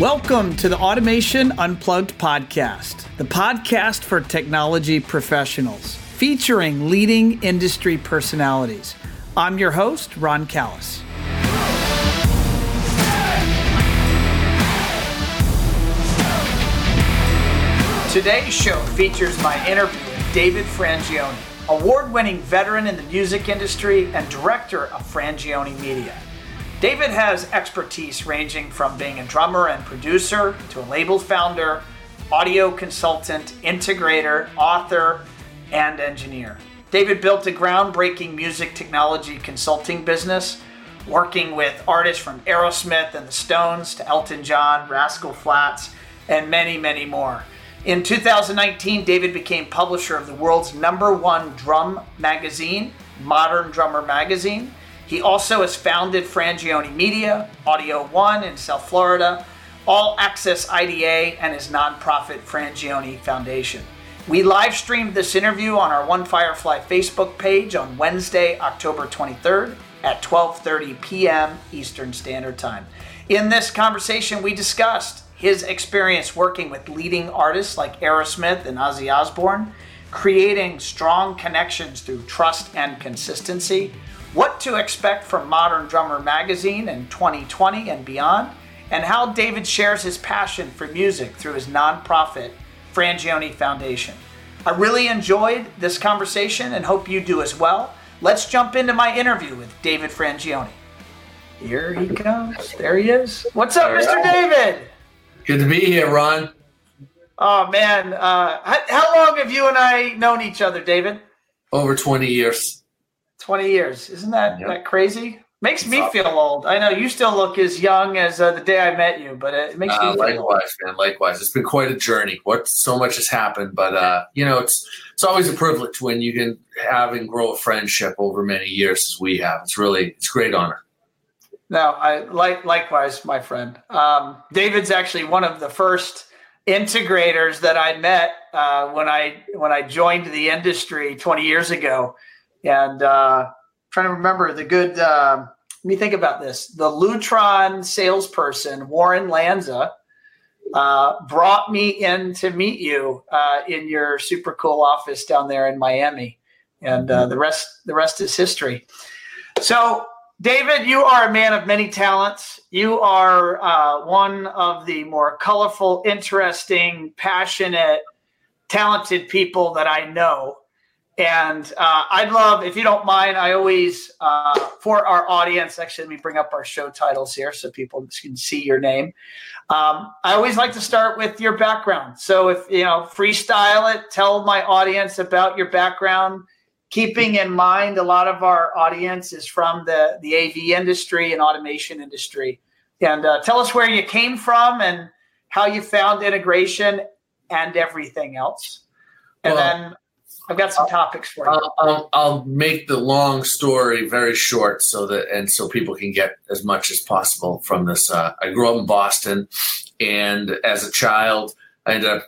Welcome to the Automation Unplugged podcast, the podcast for technology professionals, featuring leading industry personalities. I'm your host, Ron Callis. Today's show features my interview with David Frangioni, award winning veteran in the music industry and director of Frangioni Media. David has expertise ranging from being a drummer and producer to a label founder, audio consultant, integrator, author, and engineer. David built a groundbreaking music technology consulting business, working with artists from Aerosmith and the Stones to Elton John, Rascal Flatts, and many, many more. In 2019, David became publisher of the world's number one drum magazine, Modern Drummer Magazine he also has founded Frangioni Media, Audio One in South Florida, All Access IDA, and his nonprofit Frangioni Foundation. We live streamed this interview on our One Firefly Facebook page on Wednesday, October 23rd at 12:30 p.m. Eastern Standard Time. In this conversation, we discussed his experience working with leading artists like Aerosmith and Ozzy Osbourne, creating strong connections through trust and consistency, what to expect from Modern Drummer magazine in 2020 and beyond, and how David shares his passion for music through his nonprofit, Frangioni Foundation. I really enjoyed this conversation and hope you do as well. Let's jump into my interview with David Frangioni. Here he comes. There he is. What's up, Mr. David? Good to be here, Ron. Oh man, uh, how long have you and I known each other, David? Over 20 years. 20 years. Isn't that, yep. that crazy? Makes me feel old. I know you still look as young as uh, the day I met you, but it makes uh, me likewise, old. man. Likewise, it's been quite a journey. What so much has happened, but uh, you know, it's it's always a privilege when you can have and grow a friendship over many years as we have. It's really it's a great honor. No, I like likewise, my friend. Um, David's actually one of the first integrators that I met uh, when I when I joined the industry 20 years ago and uh, trying to remember the good. Uh, let me think about this. The Lutron salesperson Warren Lanza uh, brought me in to meet you uh, in your super cool office down there in Miami, and uh, the rest the rest is history. So, David, you are a man of many talents. You are uh, one of the more colorful, interesting, passionate, talented people that I know. And uh, I'd love, if you don't mind, I always, uh, for our audience, actually, let me bring up our show titles here so people can see your name. Um, I always like to start with your background. So if, you know, freestyle it, tell my audience about your background, keeping in mind a lot of our audience is from the, the AV industry and automation industry. And uh, tell us where you came from and how you found integration and everything else. And well, then I've got some topics for you. I'll, I'll, I'll, make the long story very short so that and so people can get as much as possible from this. Uh, I grew up in Boston, and as a child, I ended up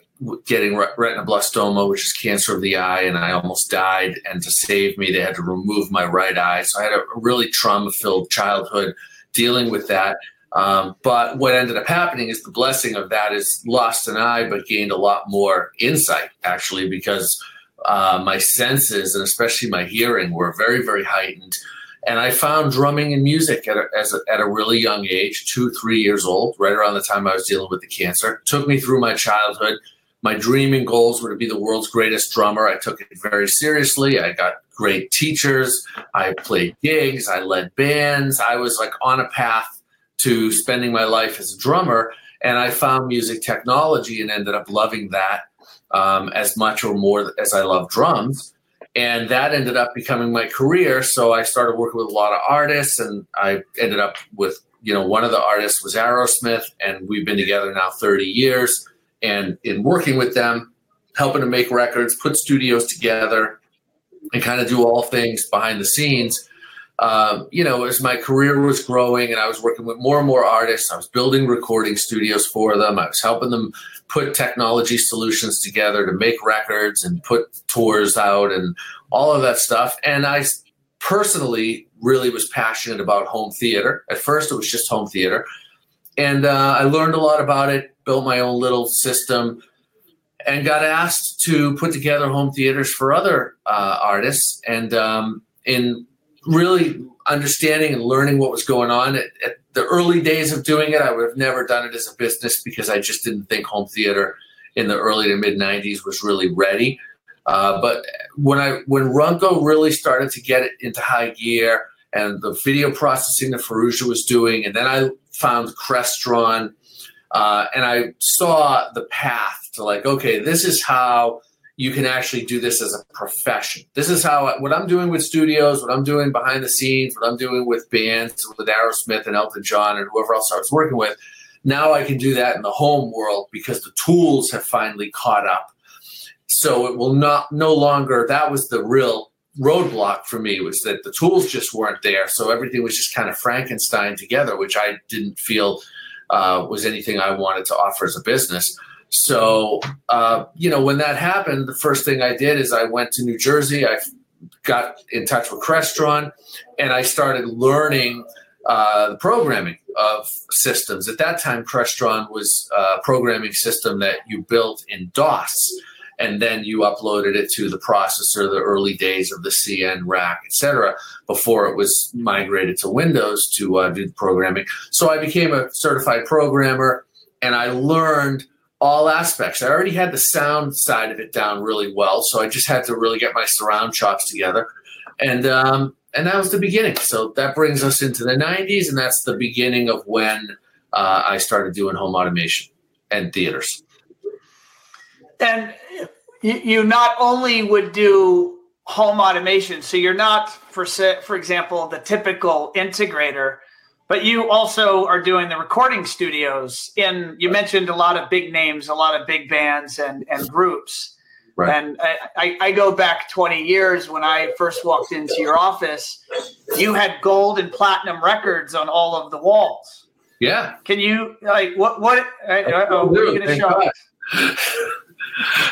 getting retinoblastoma, which is cancer of the eye, and I almost died. And to save me, they had to remove my right eye. So I had a really trauma-filled childhood dealing with that. Um, but what ended up happening is the blessing of that is lost an eye, but gained a lot more insight actually because uh, my senses and especially my hearing were very, very heightened. And I found drumming and music at a, as a, at a really young age, two, three years old, right around the time I was dealing with the cancer. It took me through my childhood. My dream and goals were to be the world's greatest drummer. I took it very seriously. I got great teachers. I played gigs. I led bands. I was like on a path to spending my life as a drummer. And I found music technology and ended up loving that um, as much or more as I love drums. And that ended up becoming my career. So I started working with a lot of artists, and I ended up with, you know, one of the artists was Aerosmith, and we've been together now 30 years. And in working with them, helping to make records, put studios together, and kind of do all things behind the scenes. Um, you know, as my career was growing and I was working with more and more artists, I was building recording studios for them. I was helping them put technology solutions together to make records and put tours out and all of that stuff. And I personally really was passionate about home theater. At first, it was just home theater. and uh, I learned a lot about it. Built my own little system, and got asked to put together home theaters for other uh, artists. And um, in really understanding and learning what was going on at, at, the early days of doing it, I would have never done it as a business because I just didn't think home theater in the early to mid '90s was really ready. Uh, but when I when Runco really started to get it into high gear and the video processing that Faroudja was doing, and then I found Crestron, uh, and I saw the path to like, okay, this is how you can actually do this as a profession. This is how what I'm doing with studios, what I'm doing behind the scenes, what I'm doing with bands, with Aerosmith and Elton John and whoever else I was working with. Now I can do that in the home world because the tools have finally caught up so it will not no longer that was the real roadblock for me was that the tools just weren't there so everything was just kind of frankenstein together which i didn't feel uh, was anything i wanted to offer as a business so uh, you know when that happened the first thing i did is i went to new jersey. I got in touch with crestron and i started learning uh, the programming of systems. At that time crestron was a programming system that you built in dos and then you uploaded it to the processor the early days of the cn rack etc before it was migrated to windows to uh, do the programming. So i became a certified programmer and i learned all aspects. I already had the sound side of it down really well so i just had to really get my surround chops together. And um, and that was the beginning. So that brings us into the 90s and that's the beginning of when uh, i started doing home automation and theaters. And you not only would do home automation, so you're not for for example the typical integrator, but you also are doing the recording studios. In you mentioned a lot of big names, a lot of big bands and and groups. Right. And I, I, go back 20 years when I first walked into your office. You had gold and platinum records on all of the walls. Yeah. Can you like what what? Uh, oh, what are you to show us?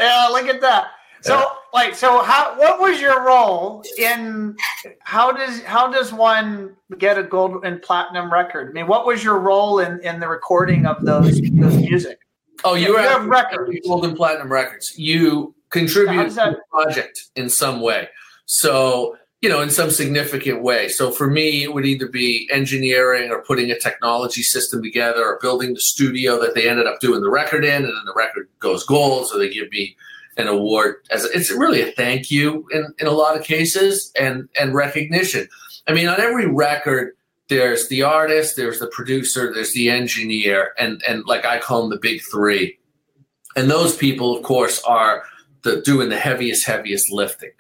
yeah, look at that. So, like, so how? What was your role in? How does how does one get a gold and platinum record? I mean, what was your role in in the recording of those those music? Oh, you, you have records, gold and platinum records. You contribute to the project in some way. So you know, in some significant way. So for me, it would either be engineering or putting a technology system together or building the studio that they ended up doing the record in, and then the record goes gold. So they give me an award as a, it's really a thank you in, in a lot of cases and and recognition. I mean, on every record, there's the artist, there's the producer, there's the engineer, and and like I call them the big three. And those people, of course, are the doing the heaviest, heaviest lifting.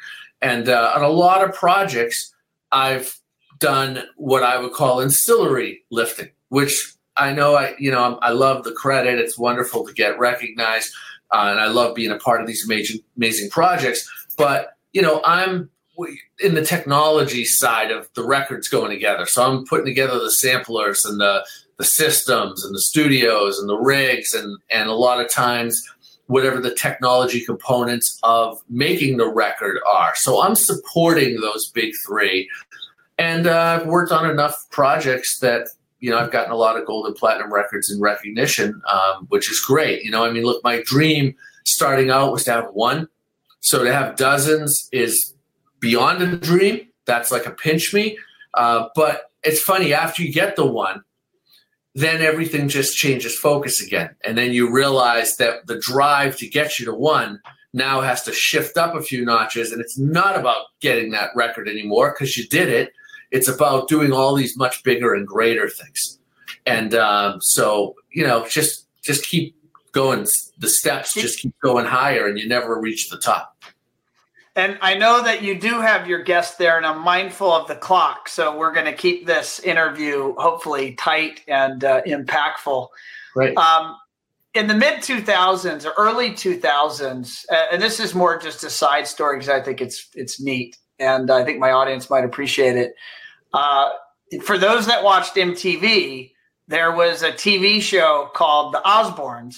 And uh, on a lot of projects, I've done what I would call ancillary lifting, which I know I, you know, I love the credit. It's wonderful to get recognized, uh, and I love being a part of these amazing, amazing projects. But you know, I'm in the technology side of the records going together. So I'm putting together the samplers and the the systems and the studios and the rigs and and a lot of times whatever the technology components of making the record are. So I'm supporting those big three. And uh, I've worked on enough projects that, you know, I've gotten a lot of gold and platinum records in recognition, um, which is great. You know, I mean, look, my dream starting out was to have one. So to have dozens is beyond a dream. That's like a pinch me. Uh, but it's funny, after you get the one, then everything just changes focus again. And then you realize that the drive to get you to one now has to shift up a few notches. And it's not about getting that record anymore because you did it. It's about doing all these much bigger and greater things. And um, so, you know, just just keep going. The steps just keep going higher, and you never reach the top. And I know that you do have your guest there, and I'm mindful of the clock. So we're going to keep this interview hopefully tight and uh, impactful. Right. Um, in the mid 2000s or early 2000s, uh, and this is more just a side story because I think it's it's neat, and I think my audience might appreciate it. Uh, for those that watched MTV, there was a TV show called The Osbournes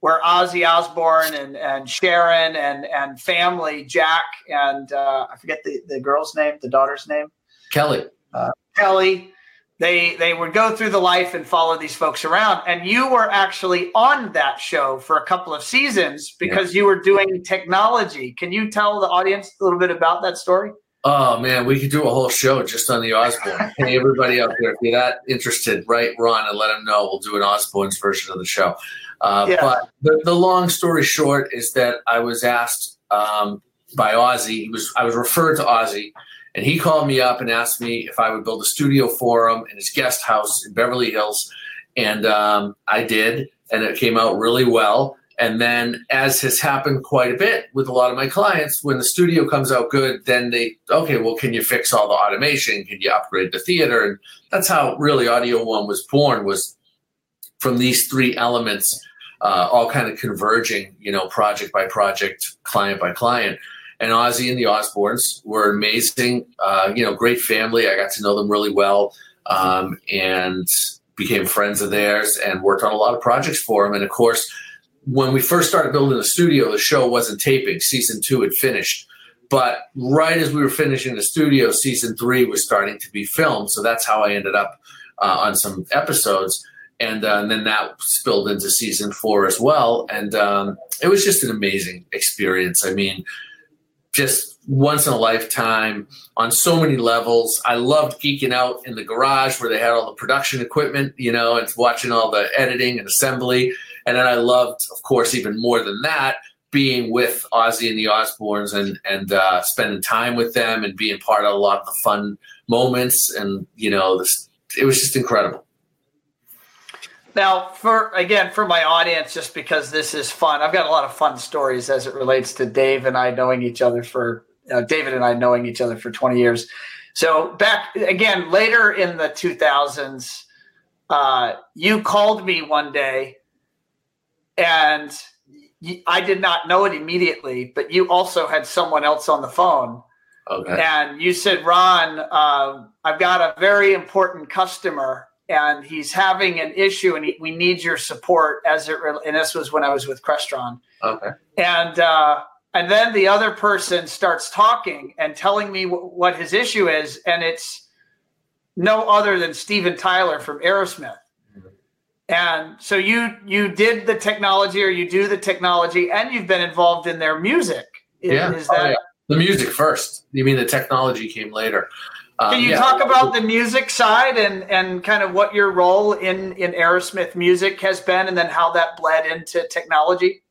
where Ozzy Osbourne and, and Sharon and, and family, Jack and uh, I forget the, the girl's name, the daughter's name. Kelly. Uh, Kelly they they would go through the life and follow these folks around and you were actually on that show for a couple of seasons because yeah. you were doing technology can you tell the audience a little bit about that story oh man we could do a whole show just on the osbourne hey everybody out there if you're that interested write ron and let them know we'll do an osbourne's version of the show uh, yeah. but the, the, long story short is that i was asked um, by ozzy he was i was referred to ozzy and he called me up and asked me if I would build a studio for him in his guest house in Beverly Hills. And um, I did, and it came out really well. And then, as has happened quite a bit with a lot of my clients, when the studio comes out good, then they, okay, well, can you fix all the automation? Can you upgrade the theater? And that's how really Audio One was born, was from these three elements, uh, all kind of converging, you know, project by project, client by client and Ozzy and the Osbournes were amazing. Uh, you know, great family. I got to know them really well, um, and became friends of theirs, and worked on a lot of projects for them. And of course, when we first started building the studio, the show wasn't taping. Season two had finished. But right as we were finishing the studio, season three was starting to be filmed. So that's how I ended up uh, on some episodes. And, uh, and, then that spilled into season four as well. And um, it was just an amazing experience. I mean, just once in a lifetime on so many levels. I loved geeking out in the garage where they had all the production equipment, you know, and watching all the editing and assembly. And then I loved, of course, even more than that, being with Ozzy and the Osbournes and and uh, spending time with them and being part of a lot of the fun moments. And you know, this, it was just incredible. Now, for again, for my audience, just because this is fun, I've got a lot of fun stories as it relates to Dave and I knowing each other for uh, David and I knowing each other for 20 years. So back again later in the 2000s, uh, you called me one day, and I did not know it immediately, but you also had someone else on the phone. Okay. And you said, Ron, uh, I've got a very important customer and he's having an issue and he, we need your support as it and this was when i was with crestron okay and uh and then the other person starts talking and telling me w- what his issue is and it's no other than steven tyler from aerosmith. And so you you did the technology or you do the technology and you've been involved in their music yeah. Is that, oh, yeah. the music first you mean the technology came later can you um, yeah. talk about the music side and and kind of what your role in in Aerosmith music has been, and then how that bled into technology?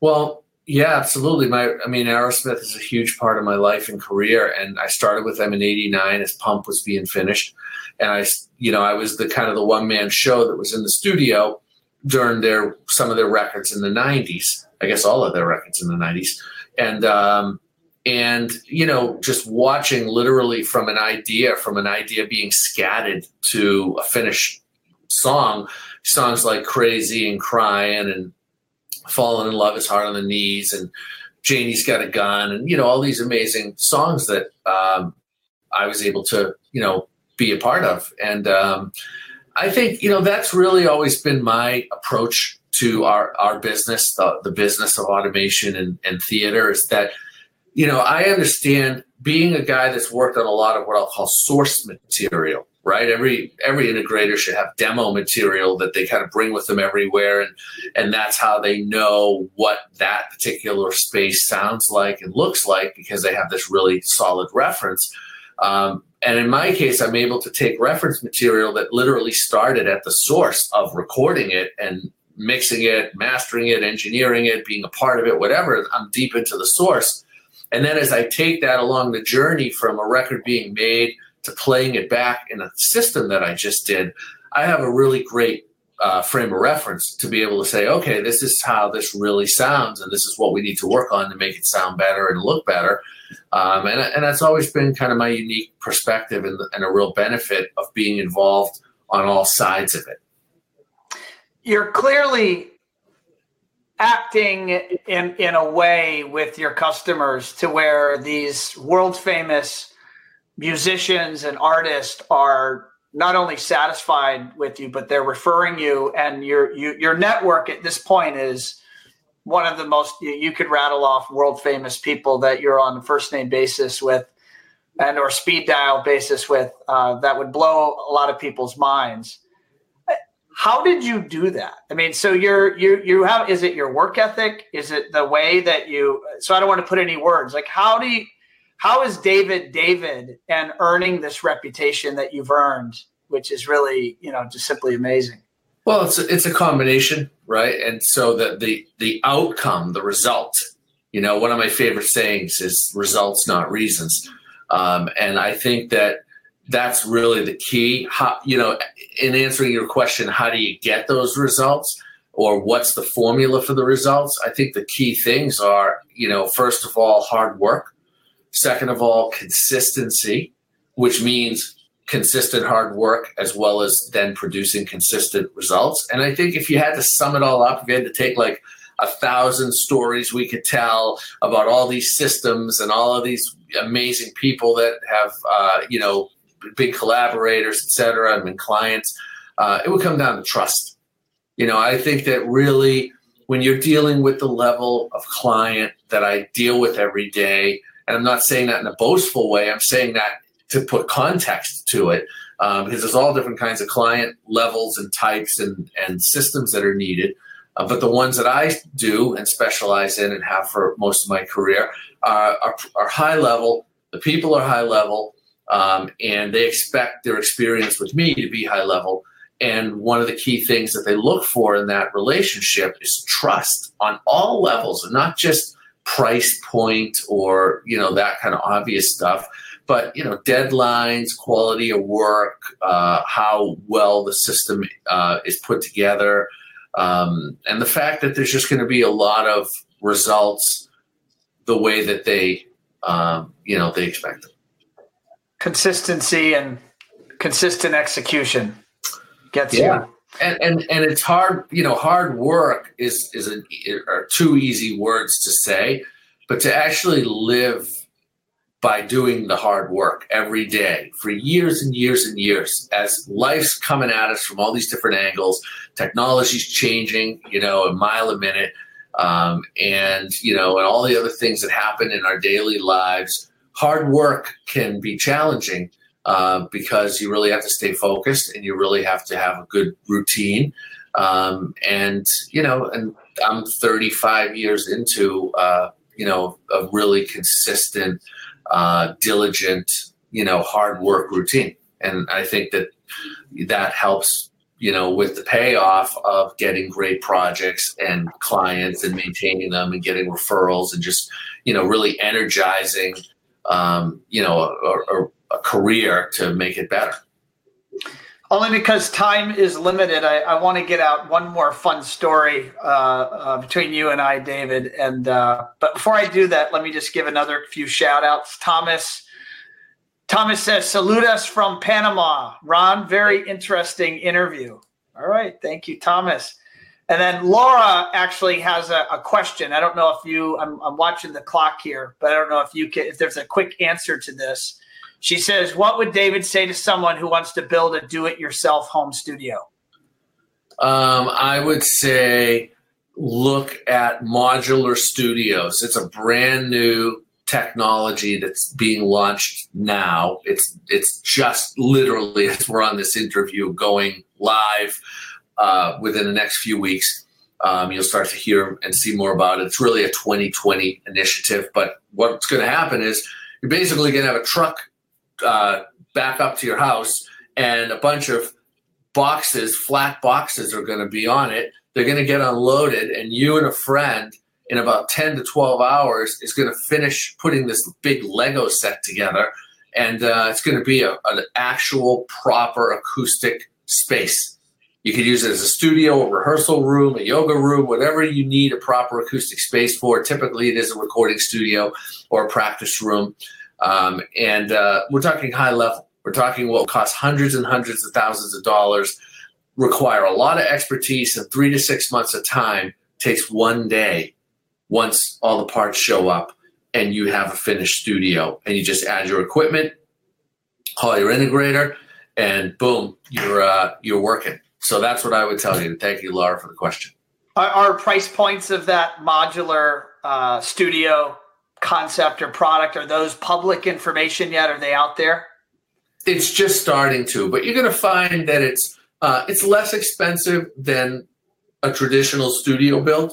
Well, yeah, absolutely. My, I mean, Aerosmith is a huge part of my life and career, and I started with them in '89 as Pump was being finished, and I, you know, I was the kind of the one man show that was in the studio during their some of their records in the '90s. I guess all of their records in the '90s, and um, and you know just watching literally from an idea from an idea being scattered to a finished song songs like crazy and crying and falling in love is hard on the knees and janie's got a gun and you know all these amazing songs that um, i was able to you know be a part of and um, i think you know that's really always been my approach to our our business the, the business of automation and, and theater is that you know, I understand being a guy that's worked on a lot of what I'll call source material, right? Every every integrator should have demo material that they kind of bring with them everywhere, and and that's how they know what that particular space sounds like and looks like because they have this really solid reference. Um, and in my case, I'm able to take reference material that literally started at the source of recording it and mixing it, mastering it, engineering it, being a part of it, whatever. I'm deep into the source and then as I take that along the journey from a record being made to playing it back in a system that I just did, I have a really great uh, frame of reference to be able to say, okay, this is how this really sounds, and this is what we need to work on to make it sound better and look better. Um, and, and that's always been kind of my unique perspective and, and a real benefit of being involved on all sides of it. You're clearly acting in in a way with your customers to where these world famous musicians and artists are not only satisfied with you but they're referring you and your you, your network at this point is one of the most you, could rattle off world famous people that you're on a first name basis with and or speed dial basis with uh, that would blow a lot of people's minds. How did you do that? I mean, so you're you you have is it your work ethic? Is it the way that you? So I don't want to put any words. Like how do you? How is David David and earning this reputation that you've earned, which is really you know just simply amazing? Well, it's a, it's a combination, right? And so the the the outcome, the result. You know, one of my favorite sayings is "results, not reasons." Um, and I think that that's really the key. How, you know, in answering your question, how do you get those results? Or what's the formula for the results? I think the key things are, you know, first of all, hard work. Second of all, consistency, which means consistent hard work as well as then producing consistent results. And I think if you had to sum it all up, if you had to take like a thousand stories we could tell about all these systems and all of these amazing people that have uh, you know big collaborators, et cetera, and clients. Uh, it would come down to trust. You know, I think that really when you're dealing with the level of client that I deal with every day, and I'm not saying that in a boastful way, I'm saying that to put context to it, um, because there's all different kinds of client levels and types and, and systems that are needed. Uh, but the ones that I do and specialize in and have for most of my career uh, are, are, high level. The people are high level, um, and they expect their experience with me to be high level. And one of the key things that they look for in that relationship is trust on all levels, and not just price point or you know that kind of obvious stuff but you know deadlines quality of work uh, how well the system uh, is put together um, and the fact that there's just going to be a lot of results the way that they, um, you know, they expect them. Consistency and consistent execution gets yeah. you. And, and and it's hard, you know, hard work is is a, are two easy words to say, but to actually live by doing the hard work every day for years and years and years as life's coming at us from all these different angles technology's changing you know a mile a minute um, and you know and all the other things that happen in our daily lives hard work can be challenging uh, because you really have to stay focused and you really have to have a good routine um, and you know and i'm 35 years into uh, you know a really consistent uh, diligent, you know, hard work routine. And I think that that helps, you know, with the payoff of getting great projects and clients and maintaining them and getting referrals and just, you know, really energizing, um, you know, a, a, a career to make it better. Only because time is limited, I, I want to get out one more fun story uh, uh, between you and I, David. And uh, but before I do that, let me just give another few shout outs. Thomas, Thomas says, "Salute us from Panama." Ron, very interesting interview. All right, thank you, Thomas. And then Laura actually has a, a question. I don't know if you. I'm, I'm watching the clock here, but I don't know if you can. If there's a quick answer to this. She says, What would David say to someone who wants to build a do it yourself home studio? Um, I would say look at modular studios. It's a brand new technology that's being launched now. It's it's just literally as we're on this interview going live uh, within the next few weeks. Um, you'll start to hear and see more about it. It's really a 2020 initiative, but what's going to happen is you're basically going to have a truck uh, back up to your house and a bunch of boxes, flat boxes, are going to be on it. They're going to get unloaded, and you and a friend in about 10 to 12 hours is going to finish putting this big Lego set together. And uh, it's going to be a, an actual proper acoustic space. You could use it as a studio, a rehearsal room, a yoga room, whatever you need a proper acoustic space for. Typically, it is a recording studio or a practice room. Um, and uh, we're talking high level. We're talking what costs hundreds and hundreds of thousands of dollars, require a lot of expertise, and three to six months of time takes one day once all the parts show up and you have a finished studio and you just add your equipment, call your integrator, and boom, you're uh, you're working. So that's what I would tell you. Thank you, Laura, for the question. Are price points of that modular uh, studio concept or product? Are those public information yet? Are they out there? It's just starting to, but you're going to find that it's uh, it's less expensive than a traditional studio build,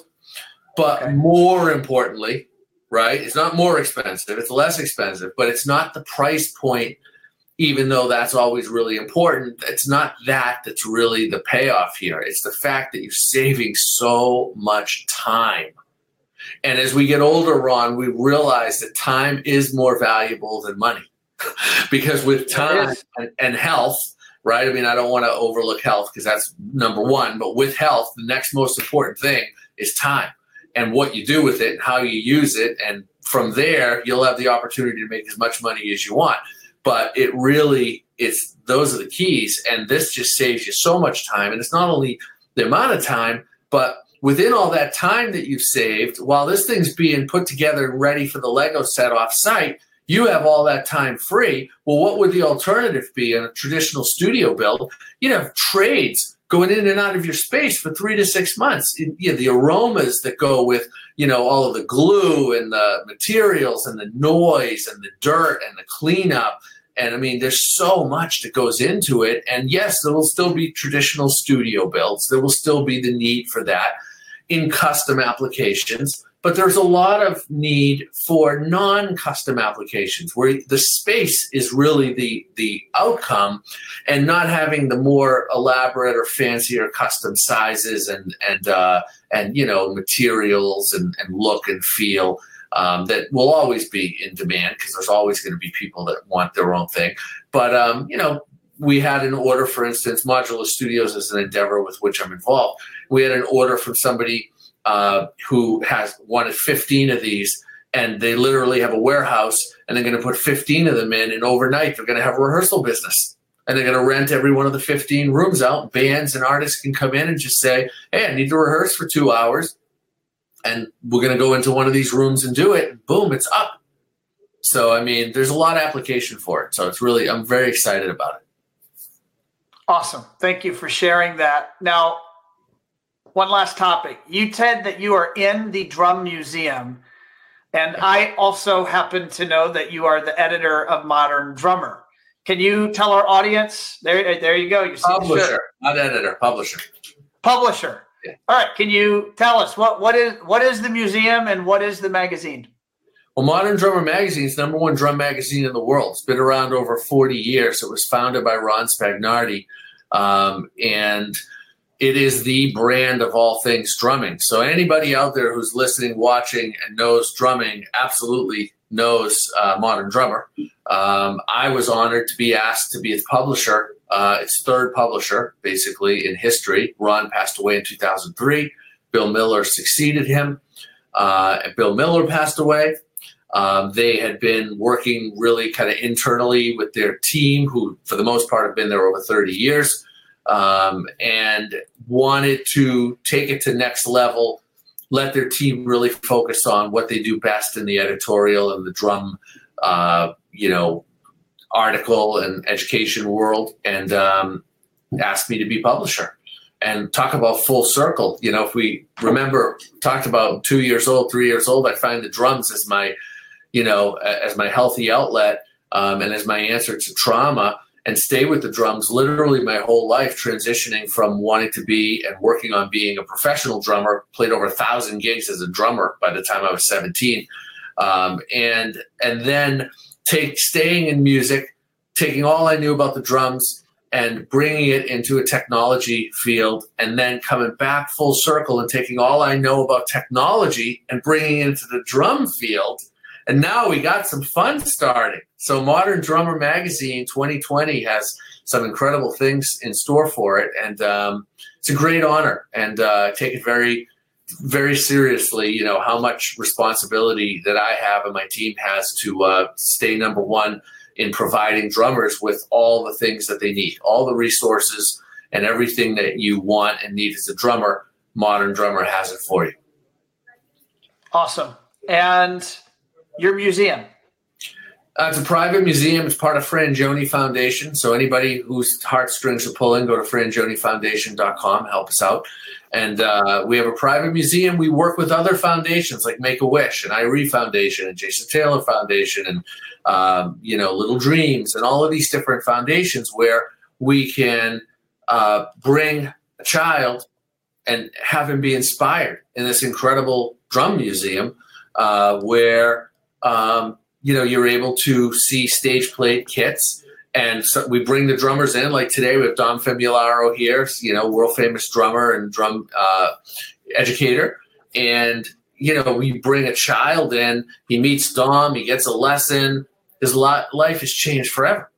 but okay. more importantly, right? It's not more expensive; it's less expensive, but it's not the price point. Even though that's always really important, it's not that that's really the payoff here. It's the fact that you're saving so much time and as we get older, Ron, we realize that time is more valuable than money because with time and, and, health, right? I mean, I don't want to overlook health because that's number one, but with health, the next most important thing is time and what you do with it and how you use it. And from there, you'll have the opportunity to make as much money as you want. But it really, it's those are the keys. And this just saves you so much time. And it's not only the amount of time, but within all that time that you've saved, while this thing's being put together and ready for the Lego set off site, you have all that time free. Well, what would the alternative be in a traditional studio build? You'd have trades going in and out of your space for three to six months. You know, the aromas that go with, you know, all of the glue and the materials and the noise and the dirt and the cleanup. And I mean, there's so much that goes into it. And yes, there will still be traditional studio builds. There will still be the need for that in custom applications, but there's a lot of need for non-custom applications where the space is really the the outcome and not having the more elaborate or fancier custom sizes and and uh, and you know materials and, and look and feel um, that will always be in demand because there's always going to be people that want their own thing but um, you know we had an order, for instance, Modular Studios is an endeavor with which I'm involved. We had an order from somebody uh, who has wanted 15 of these, and they literally have a warehouse, and they're going to put 15 of them in, and overnight they're going to have a rehearsal business. And they're going to rent every one of the 15 rooms out. Bands and artists can come in and just say, Hey, I need to rehearse for two hours. And we're going to go into one of these rooms and do it. Boom, it's up. So, I mean, there's a lot of application for it. So, it's really, I'm very excited about it. Awesome. Thank you for sharing that. Now, one last topic. You said that you are in the Drum Museum, and I also happen to know that you are the editor of Modern Drummer. Can you tell our audience? There, there you go. You see publisher, not editor, publisher. Publisher. All right. Can you tell us what what is what is the museum and what is the magazine? Well, Modern Drummer Magazine is number one drum magazine in the world. It's been around over 40 years. It was founded by Ron Spagnardi. Um, and it is the brand of all things drumming. So anybody out there who's listening, watching, and knows drumming absolutely knows uh, Modern Drummer. Um, I was honored to be asked to be its publisher, uh, its third publisher, basically in history. Ron passed away in 2003. Bill Miller succeeded him. Uh, Bill Miller passed away. Um, they had been working really kind of internally with their team, who for the most part have been there over 30 years, um, and wanted to take it to next level. Let their team really focus on what they do best in the editorial and the drum, uh, you know, article and education world, and um, asked me to be publisher and talk about full circle. You know, if we remember, talked about two years old, three years old, I find the drums as my you know, as my healthy outlet um, and as my answer to trauma and stay with the drums literally my whole life, transitioning from wanting to be and working on being a professional drummer, played over a thousand gigs as a drummer by the time I was 17. Um, and, and then take staying in music, taking all I knew about the drums and bringing it into a technology field and then coming back full circle and taking all I know about technology and bringing it into the drum field and now we got some fun starting. So, Modern Drummer Magazine 2020 has some incredible things in store for it. And um, it's a great honor and uh, take it very, very seriously. You know, how much responsibility that I have and my team has to uh, stay number one in providing drummers with all the things that they need, all the resources and everything that you want and need as a drummer. Modern Drummer has it for you. Awesome. And your museum. Uh, it's a private museum. It's part of Frangioni Foundation. So anybody whose heartstrings are pulling, go to frangionifoundation.com, help us out. And uh, we have a private museum. We work with other foundations like Make a Wish and Irie Foundation and Jason Taylor Foundation and um, you know Little Dreams and all of these different foundations where we can uh, bring a child and have him be inspired in this incredible drum museum uh, where um, you know you're able to see stage played kits and so we bring the drummers in. Like today we have dom famularo here you know world famous drummer and drum uh, educator. And you know we bring a child in. He meets dom. He gets a lesson. His life has changed forever.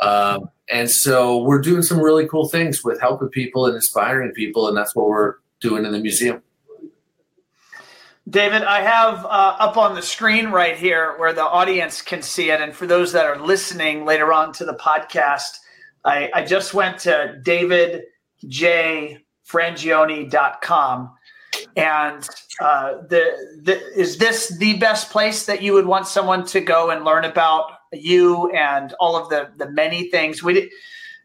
Um, and so we're doing some really cool things with helping people and inspiring people. And that's what we're doing in the museum David, I have uh, up on the screen right here where the audience can see it. And for those that are listening later on to the podcast, I, I just went to davidjfrangioni.com. And uh, the, the, is this the best place that you would want someone to go and learn about you and all of the, the many things? We,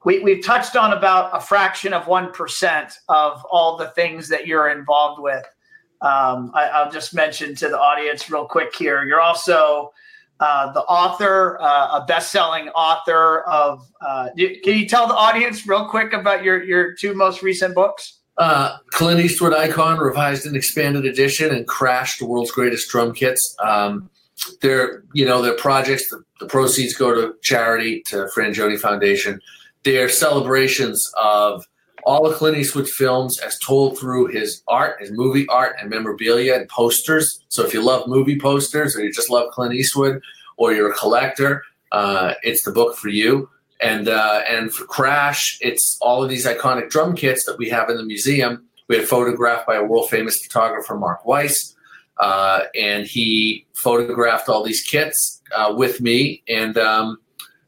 we, we've touched on about a fraction of 1% of all the things that you're involved with. Um, I, will just mention to the audience real quick here. You're also uh, the author, uh, a best-selling author of. Uh, can you tell the audience real quick about your your two most recent books? Uh, Clint Eastwood Icon, revised and expanded edition, and Crash, the world's greatest drum kits. Um, they're you know their projects. The, the proceeds go to charity to Frangioni Foundation. They're celebrations of all of Clint Eastwood films as told through his art, his movie art and memorabilia and posters. So if you love movie posters or you just love Clint Eastwood or you're a collector, uh, it's the book for you. And uh, and for Crash, it's all of these iconic drum kits that we have in the museum. We had photographed by a world famous photographer, Mark Weiss, uh, and he photographed all these kits uh, with me. And um,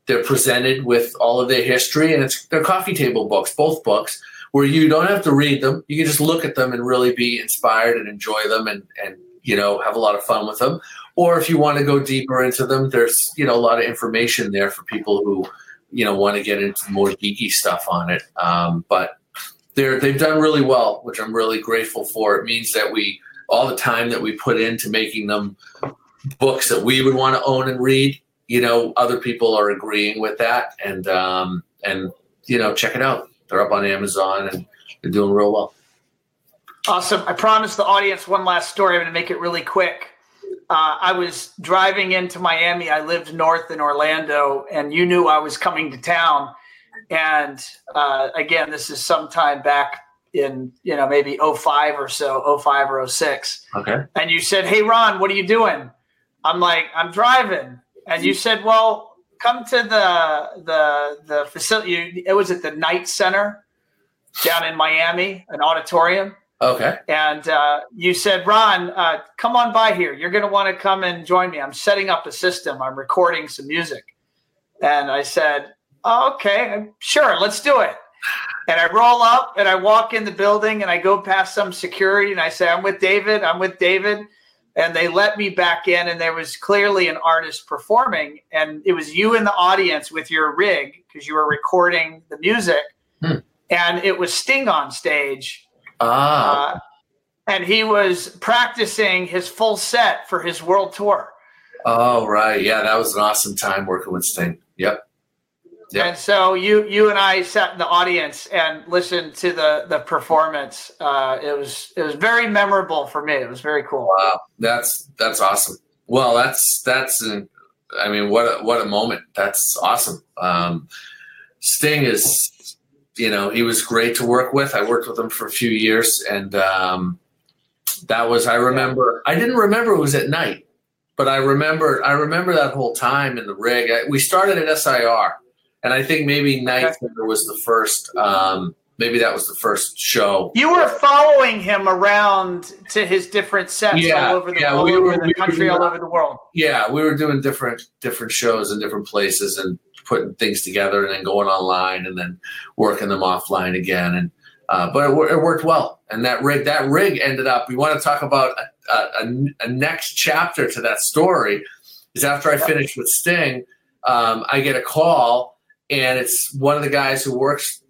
they're presented with all of their history, and it's they're coffee table books, both books, where you don't have to read them. You can just look at them and really be inspired and enjoy them, and and you know have a lot of fun with them. Or if you want to go deeper into them, there's you know a lot of information there for people who you know want to get into more geeky stuff on it. Um, but they're they've done really well, which I'm really grateful for. It means that we all the time that we put into making them books that we would want to own and read you know, other people are agreeing with that, and um, and you know, check it out. They're up on Amazon and they're doing real well. Awesome. I promised the audience one last story. I'm going to make it really quick. Uh, I was driving into Miami. I lived north in Orlando, and you knew I was coming to town. And uh, again, this is sometime back in you know maybe 05 or so, 05 or 06. Okay. And you said, "Hey, Ron, what are you doing?" I'm like, "I'm driving." And you said, "Well, come to the the the facility. It was at the Knight Center down in Miami, an auditorium." Okay. And uh, you said, Ron, uh, come on by here. You're going to want to come and join me. I'm setting up a system. I'm recording some music. And I said, oh, okay, sure, let's do it. And I roll up and I walk in the building and I go past some security and I say, I'm with David. I'm with David and they let me back in and there was clearly an artist performing and it was you in the audience with your rig because you were recording the music hmm. and it was sting on stage. Ah. Uh, and he was practicing his full set for his world tour. Oh right. Yeah that was an awesome time working with sting. Yep Yep. And so you you and I sat in the audience and listened to the the performance. Uh, it was it was very memorable for me. It was very cool. Wow, that's that's awesome. Well, that's that's an, I mean, what a, what a moment. That's awesome. Um, Sting is, you know, he was great to work with. I worked with him for a few years, and um, that was I remember. I didn't remember it was at night, but I remember I remember that whole time in the rig. I, we started at SIR and I think maybe Knight okay. was the first. Um, maybe that was the first show. You were following him around to his different sets yeah, all over the, yeah, all we over were, the we country, were, all over the world. Yeah, we were doing different different shows in different places and putting things together, and then going online, and then working them offline again. And uh, but it, it, worked well. And that rig that rig ended up. We want to talk about a, a, a next chapter to that story is after I finished with Sting, um, I get a call, and it's one of the guys who works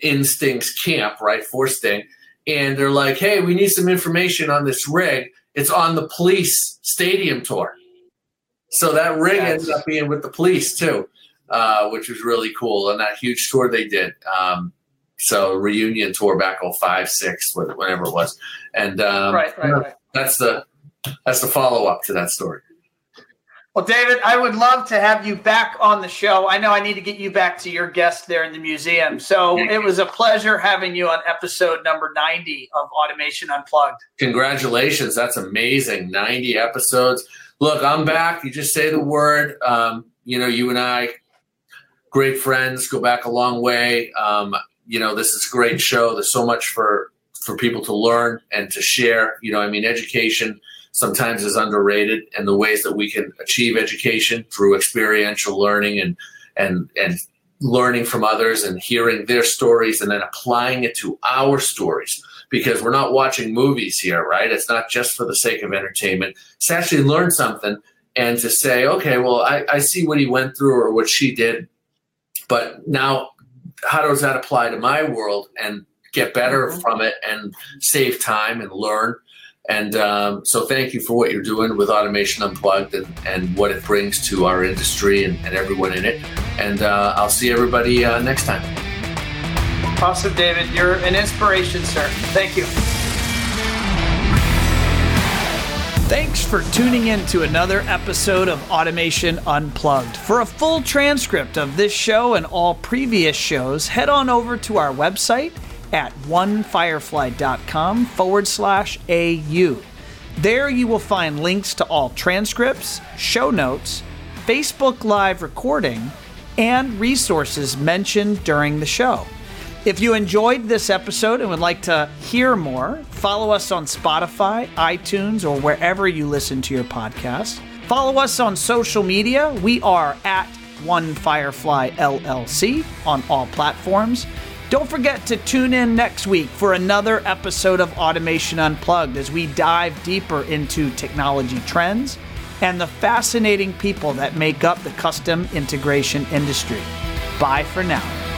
in Sting's camp, right, for Sting. And they're like, hey, we need some information on this rig. It's on the police stadium tour. So that rig yes. ended up being with the police too, uh, which was really cool. And that huge tour they did. Um, so reunion tour back on five, six, whatever it was. And um, right, right, right. that's the that's the follow up to that story. Well, David, I would love to have you back on the show. I know I need to get you back to your guest there in the museum. So it was a pleasure having you on episode number 90 of Automation Unplugged. Congratulations. That's amazing. 90 episodes. Look, I'm back. You just say the word. Um, you know, you and I, great friends, go back a long way. Um, you know, this is a great show. There's so much for for people to learn and to share. You know, I mean, education sometimes is underrated and the ways that we can achieve education through experiential learning and and and learning from others and hearing their stories and then applying it to our stories. Because we're not watching movies here right? It's not just for the sake of entertainment. It's actually learn something and to say okay well I, I see what he went through or what she did but now how does that apply to my world and get better mm-hmm. from it and save time and learn and um, so, thank you for what you're doing with Automation Unplugged and, and what it brings to our industry and, and everyone in it. And uh, I'll see everybody uh, next time. Awesome, David. You're an inspiration, sir. Thank you. Thanks for tuning in to another episode of Automation Unplugged. For a full transcript of this show and all previous shows, head on over to our website at onefirefly.com forward slash AU. There you will find links to all transcripts, show notes, Facebook Live recording, and resources mentioned during the show. If you enjoyed this episode and would like to hear more, follow us on Spotify, iTunes, or wherever you listen to your podcast. Follow us on social media. We are at One Firefly LLC on all platforms. Don't forget to tune in next week for another episode of Automation Unplugged as we dive deeper into technology trends and the fascinating people that make up the custom integration industry. Bye for now.